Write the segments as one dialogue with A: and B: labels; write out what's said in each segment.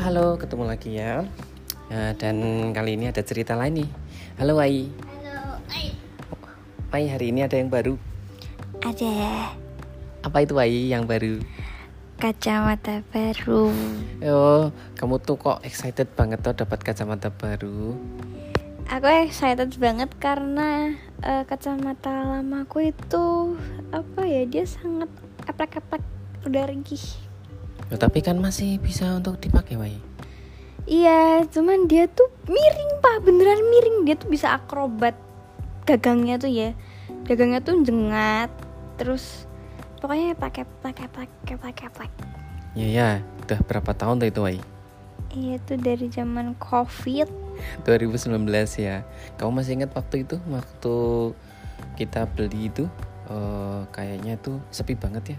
A: halo, ketemu lagi ya. Ya, dan kali ini ada cerita lain nih. Halo Wai.
B: Halo, ay.
A: Wai, hari ini ada yang baru.
B: Ada
A: Apa itu Wai yang baru?
B: kacamata baru.
A: Oh, kamu tuh kok excited banget tuh dapat kacamata baru.
B: Aku excited banget karena eh, kacamata lamaku itu apa ya dia sangat eplek-eplek udah ringkih.
A: Loh, tapi kan masih bisa untuk dipakai Wai.
B: Iya, cuman dia tuh miring pak, beneran miring. Dia tuh bisa akrobat gagangnya tuh ya. Gagangnya tuh jengat, terus pokoknya pakai pakai pakai pakai pakai.
A: Ya ya, udah berapa tahun tuh itu Wai?
B: Iya tuh dari zaman covid.
A: 2019 ya. Kamu masih ingat waktu itu? Waktu kita beli itu eh, kayaknya tuh sepi banget ya.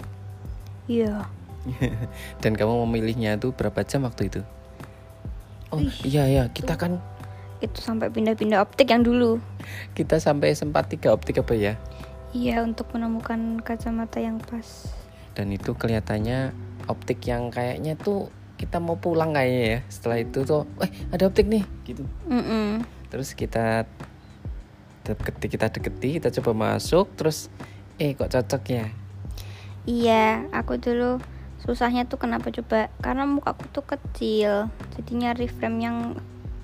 B: Iya.
A: Dan kamu memilihnya tuh berapa jam waktu itu? Oh
B: Ih,
A: iya ya, kita kan
B: Itu sampai pindah-pindah optik yang dulu.
A: kita sampai sempat tiga optik apa ya?
B: Iya untuk menemukan kacamata yang pas.
A: Dan itu kelihatannya optik yang kayaknya tuh kita mau pulang kayaknya ya. Setelah itu tuh, eh ada optik nih, gitu.
B: Mm-mm.
A: Terus kita deketi, kita deketi, kita coba masuk, terus eh kok cocok ya?
B: Iya, aku dulu susahnya tuh kenapa coba? Karena mukaku tuh kecil, jadi nyari frame yang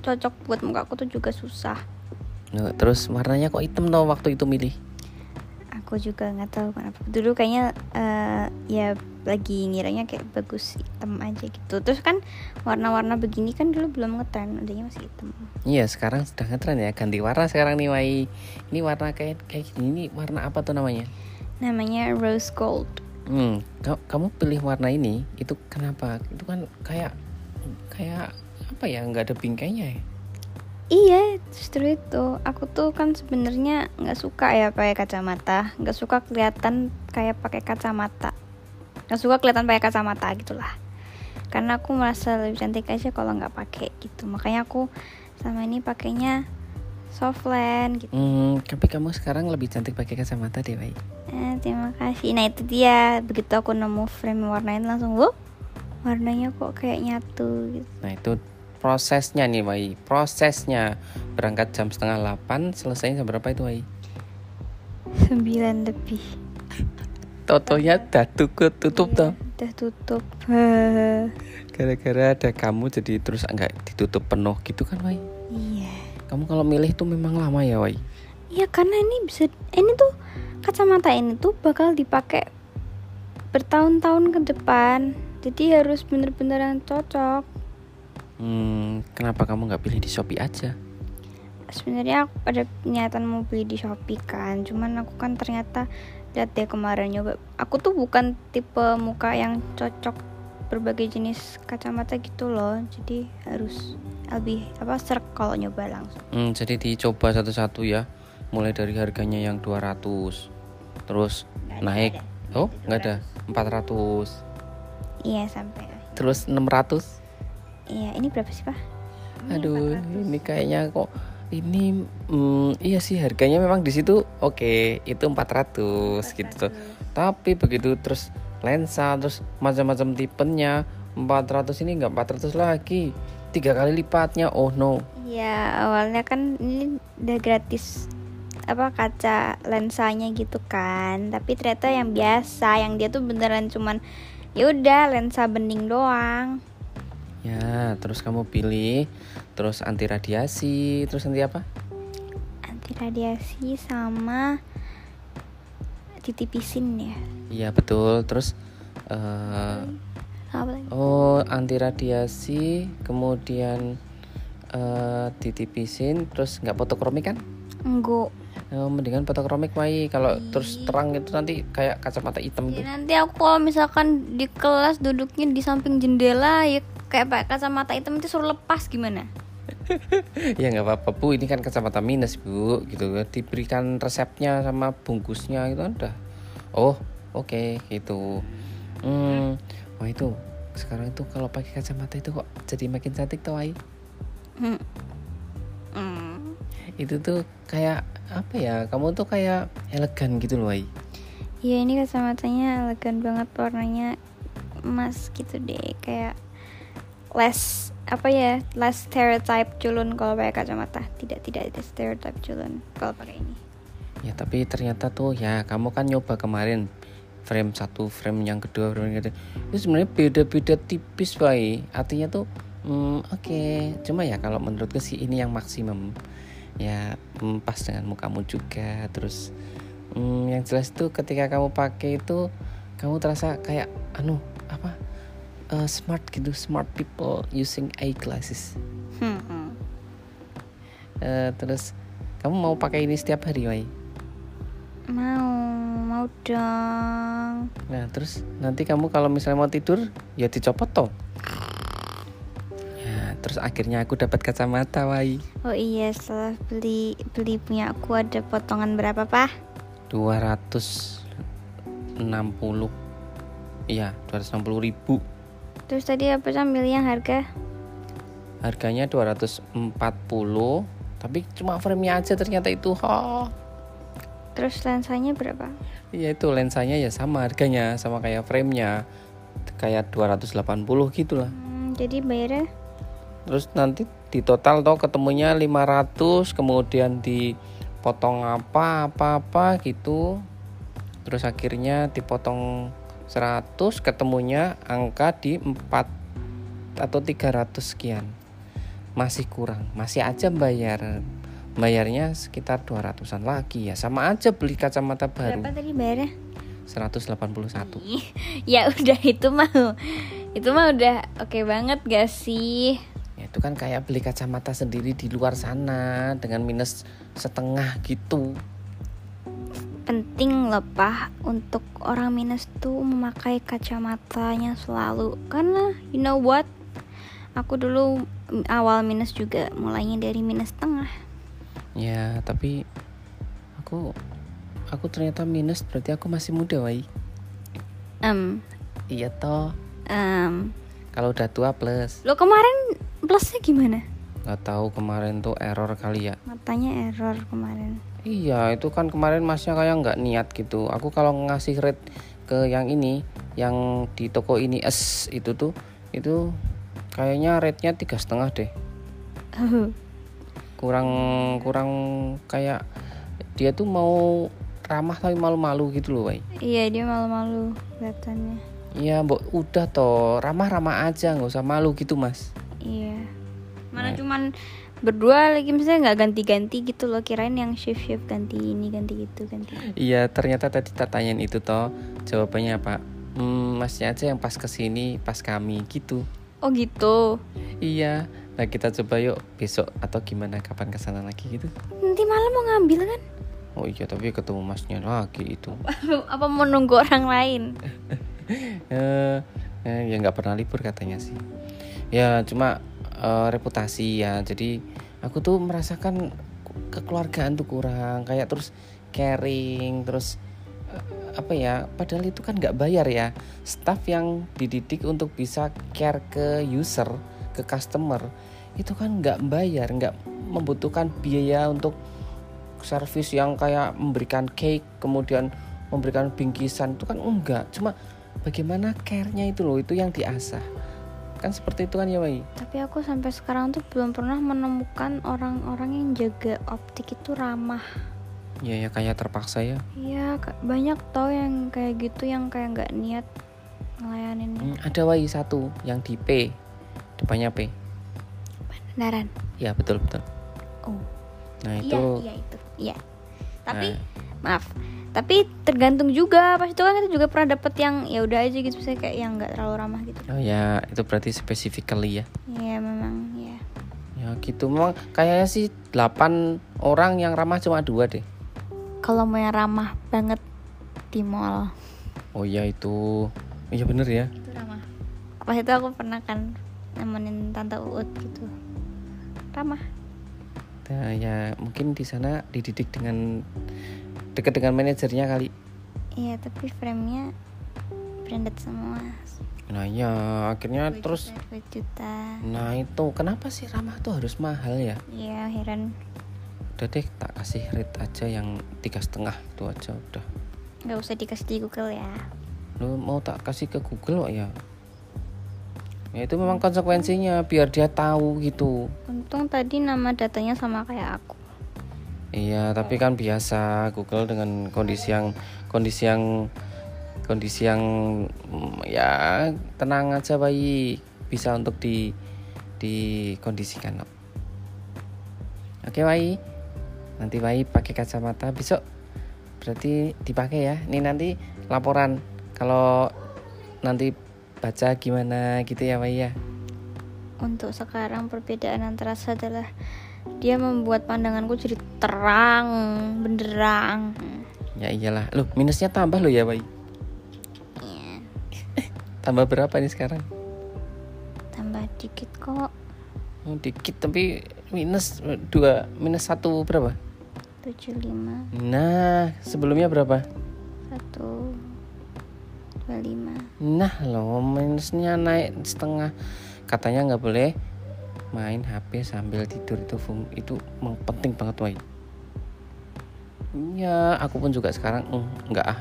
B: cocok buat mukaku tuh juga susah.
A: Nah, terus warnanya kok hitam tuh waktu itu milih?
B: Aku juga nggak tahu kenapa. Dulu kayaknya eh, ya lagi ngiranya kayak bagus hitam aja gitu. Terus kan warna-warna begini kan dulu belum ngetren, adanya masih hitam.
A: Iya sekarang sudah ngetren ya ganti warna sekarang nih Wai. Ini warna kayak kayak gini. Ini warna apa tuh namanya?
B: Namanya rose gold.
A: Hmm, ka- kamu pilih warna ini itu kenapa? Itu kan kayak kayak apa ya? nggak ada bingkainya ya?
B: Iya, justru itu. Aku tuh kan sebenarnya nggak suka ya pakai kacamata, nggak suka kelihatan kayak pakai kacamata, nggak suka kelihatan pakai kacamata gitulah. Karena aku merasa lebih cantik aja kalau nggak pakai gitu. Makanya aku sama ini pakainya softland gitu.
A: Hmm, tapi kamu sekarang lebih cantik pakai kacamata deh, Wai.
B: Eh, terima kasih. Nah itu dia. Begitu aku nemu frame warnain langsung, wow, warnanya kok kayak nyatu gitu.
A: Nah itu prosesnya nih, Wai. Prosesnya berangkat jam setengah 8, selesai jam berapa itu, Wai?
B: Sembilan lebih.
A: Totonya udah tutup, tutup
B: Iya,
A: tuh.
B: Udah tutup.
A: Gara-gara ada kamu jadi terus nggak ditutup penuh gitu kan, Wai?
B: Iya.
A: Kamu kalau milih tuh memang lama ya, Wai?
B: Iya karena ini bisa ini tuh kacamata ini tuh bakal dipakai bertahun-tahun ke depan. Jadi harus bener-bener yang cocok.
A: Hmm, kenapa kamu nggak pilih di Shopee aja?
B: Sebenarnya aku ada niatan mau beli di Shopee kan, cuman aku kan ternyata lihat deh kemarin nyoba. Aku tuh bukan tipe muka yang cocok berbagai jenis kacamata gitu loh. Jadi harus lebih apa serk kalau nyoba langsung.
A: Hmm, jadi dicoba satu-satu ya. Mulai dari harganya yang 200. Terus naik. Oh, nggak ada. 400.
B: Iya sampai.
A: Terus 600.
B: Iya ini berapa sih pak?
A: Aduh, ini kayaknya kok ini hmm, iya sih harganya memang di situ oke, itu 400 gitu tuh. Tapi begitu terus lensa terus macam-macam tipenya 400 ini nggak 400 lagi. Tiga kali lipatnya. Oh no.
B: Ya awalnya kan ini udah gratis apa kaca lensanya gitu kan tapi ternyata yang biasa yang dia tuh beneran cuman ya udah lensa bening doang
A: Ya, terus kamu pilih terus anti radiasi, terus anti apa?
B: anti radiasi sama ditipisin ya
A: Iya, betul. Terus
B: apa lagi
A: oh, anti radiasi, kemudian eh ditipisin, terus nggak fotokromik kan?
B: enggak
A: Oh, mendingan fotokromik Mai kalau terus terang itu nanti kayak kacamata hitam tuh.
B: ya nanti aku kalau misalkan di kelas duduknya di samping jendela ya kayak pakai kacamata hitam itu suruh lepas gimana
A: ya nggak apa-apa bu, ini kan kacamata minus bu, gitu. Diberikan resepnya sama bungkusnya itu kan udah. Oh, oke gitu. Hmm, wah itu sekarang itu kalau pakai kacamata itu kok jadi makin cantik tuh Ai.
B: hmm. Hmm.
A: Itu tuh kayak apa ya? Kamu tuh kayak elegan gitu loh Ai.
B: Iya ini kacamatanya elegan banget warnanya emas gitu deh kayak less apa ya less stereotype culun kalau pakai kacamata tidak tidak ada stereotype culun kalau pakai ini
A: ya tapi ternyata tuh ya kamu kan nyoba kemarin frame satu frame yang kedua frame yang kedua itu sebenarnya beda-beda tipis baik artinya tuh hmm, oke okay. cuma ya kalau menurutku sih ini yang maksimum ya hmm, pas dengan mukamu juga. Terus hmm, yang jelas tuh ketika kamu pakai itu kamu terasa kayak anu apa? Uh, smart gitu smart people using eyeglasses.
B: Hmm, hmm.
A: Uh, terus kamu mau pakai ini setiap hari Wai?
B: mau mau dong.
A: Nah terus nanti kamu kalau misalnya mau tidur ya dicopot toh terus akhirnya aku dapat kacamata Wai
B: oh iya setelah beli beli punya aku ada potongan berapa pak
A: 260 iya 260 ribu
B: Terus tadi apa sambil yang harga?
A: Harganya 240 Tapi cuma frame-nya aja ternyata itu ha.
B: Terus lensanya berapa?
A: Iya itu lensanya ya sama harganya Sama kayak frame-nya Kayak 280 gitu lah
B: hmm, Jadi bayarnya?
A: Terus nanti di total toh ketemunya 500 Kemudian dipotong apa apa-apa gitu. Terus akhirnya dipotong 100 ketemunya angka di 4 atau 300 sekian. Masih kurang masih aja bayar. Bayarnya sekitar 200an lagi ya. Sama aja beli kacamata baru.
B: berapa tadi bayarnya?
A: 181
B: ya udah itu mah itu mah udah oke okay banget gak sih
A: itu kan kayak beli kacamata sendiri di luar sana dengan minus setengah gitu.
B: Penting lepah untuk orang minus tuh memakai kacamatanya selalu. Karena you know what? Aku dulu awal minus juga mulainya dari minus setengah.
A: Ya tapi aku aku ternyata minus berarti aku masih muda wai.
B: Um,
A: iya toh.
B: Um,
A: kalau udah tua plus.
B: Lo kemarin plusnya gimana
A: nggak tahu kemarin tuh error kali ya
B: matanya error kemarin
A: Iya, itu kan kemarin masnya kayak nggak niat gitu. Aku kalau ngasih rate ke yang ini, yang di toko ini es itu tuh, itu kayaknya rate-nya tiga setengah deh. Kurang kurang kayak dia tuh mau ramah tapi malu-malu gitu loh, Wai.
B: Iya, dia malu-malu kelihatannya.
A: Iya, mbok udah toh ramah-ramah aja, nggak usah malu gitu, Mas.
B: Iya. Mana nah. cuman berdua lagi misalnya nggak ganti-ganti gitu loh. Kirain yang shift shift ganti ini ganti itu ganti
A: iya ternyata tadi tanyain itu toh. Jawabannya apa? Hmm, masnya aja yang pas ke sini pas kami gitu.
B: Oh gitu?
A: Iya. Nah kita coba yuk besok atau gimana kapan ke sana lagi gitu.
B: Nanti malam mau ngambil kan?
A: Oh iya tapi ketemu masnya lagi itu.
B: Apa mau nunggu orang lain?
A: Eh, eh, ya nggak pernah libur katanya sih ya cuma uh, reputasi ya. Jadi aku tuh merasakan kekeluargaan tuh kurang. Kayak terus caring terus uh, apa ya padahal itu kan nggak bayar ya. Staff yang dididik untuk bisa care ke user ke customer itu kan nggak bayar nggak membutuhkan biaya untuk service yang kayak memberikan cake kemudian memberikan bingkisan. Itu kan enggak. Cuma bagaimana care-nya itu loh itu yang diasah kan seperti itu kan ya Wai
B: tapi aku sampai sekarang tuh belum pernah menemukan orang-orang yang jaga optik itu ramah.
A: Ya ya kayak terpaksa ya.
B: Iya banyak tau yang kayak gitu yang kayak nggak niat ngelayanin
A: hmm, ada Wai satu. Yang di P. Depannya P.
B: Beneran?
A: Ya betul betul.
B: Oh.
A: Nah itu
B: iya iya itu. Iya. Tapi nah. maaf tapi tergantung juga pas itu kan kita juga pernah dapet yang ya udah aja gitu saya kayak yang nggak terlalu ramah gitu.
A: Oh ya itu berarti specifically ya?
B: Iya memang ya
A: ya gitu memang kayaknya sih 8 orang yang ramah cuma dua deh.
B: Kalau mau yang ramah banget di mall.
A: Oh ya itu iya bener ya.
B: Itu ramah. Pas itu aku pernah kan nemenin tante uut gitu. Ramah.
A: Nah, ya mungkin di sana dididik dengan dekat dengan manajernya kali.
B: Iya tapi framenya branded semua.
A: Nah iya akhirnya
B: 2
A: terus
B: juta, 2 juta.
A: Nah itu kenapa sih ramah tuh harus mahal ya?
B: Iya heran.
A: Udah deh tak kasih rate aja yang tiga setengah itu aja udah.
B: Nggak usah dikasih di Google ya.
A: Lu mau tak kasih ke Google kok ya? Ya itu memang konsekuensinya biar dia tahu gitu.
B: Untung tadi nama datanya sama kayak aku
A: iya tapi kan biasa Google dengan kondisi yang kondisi yang kondisi yang mm, ya tenang aja bayi. Bisa untuk di dikondisikan no. oke bayi. Nanti bayi pakai kacamata. Besok berarti dipakai ya. Ini nanti laporan. Kalau nanti baca gimana gitu ya bayi ya.
B: Untuk sekarang perbedaan antara adalah dia membuat pandanganku jadi terang benderang.
A: Ya iyalah. Loh minusnya tambah loh ya bayi.
B: Iya,
A: tambah berapa nih sekarang?
B: Tambah dikit kok.
A: Oh, dikit tapi minus dua minus satu berapa?
B: 75
A: nah sebelumnya berapa?
B: 125
A: nah loh minusnya naik setengah. Katanya nggak boleh main HP sambil tidur itu fung- itu penting banget wai. Ya aku pun juga sekarang mm, nggak ah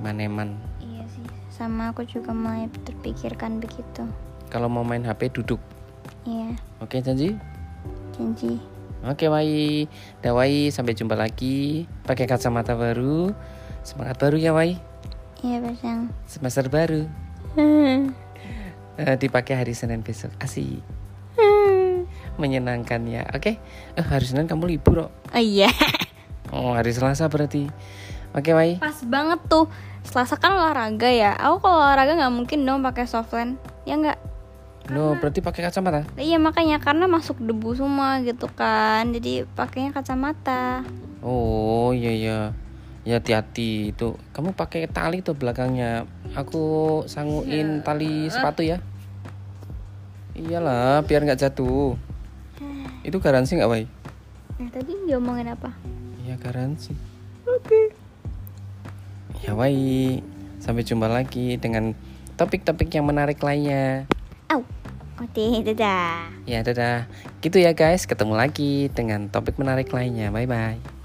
A: maneman.
B: Iya sih sama aku juga mulai terpikirkan begitu.
A: Kalau mau main HP duduk.
B: Iya.
A: Oke janji?
B: Janji.
A: Oke Wai, dah Wai. Sampai jumpa lagi. Pakai kacamata baru, semangat baru ya Wai,
B: iya pasang
A: semester baru, Eh, dipakai hari Senin besok, asik, Hmm. Menyenangkan ya. Oke, eh, hari Senin kamu libur kok,
B: oh iya.
A: Oh hari Selasa berarti, oke Wai,
B: pas banget tuh. Selasa kan olahraga ya. Aku kalau olahraga nggak mungkin dong pakai softland ya nggak?
A: Lo berarti pakai kacamata,
B: iya makanya. Karena masuk debu semua gitu kan. Jadi pakainya kacamata.
A: Oh iya iya, ya hati-hati itu, kamu pakai tali tuh belakangnya, aku sanguin tali sepatu ya, iyalah biar nggak jatuh, itu garansi nggak Wai?
B: nah tadi diomongin apa
A: Iya garansi. Oke. Ya baik. Sampai jumpa lagi dengan topik-topik yang menarik lainnya.
B: Au. Oke, dadah.
A: Ya dadah. Gitu ya guys. Ketemu lagi dengan topik menarik lainnya. Bye bye.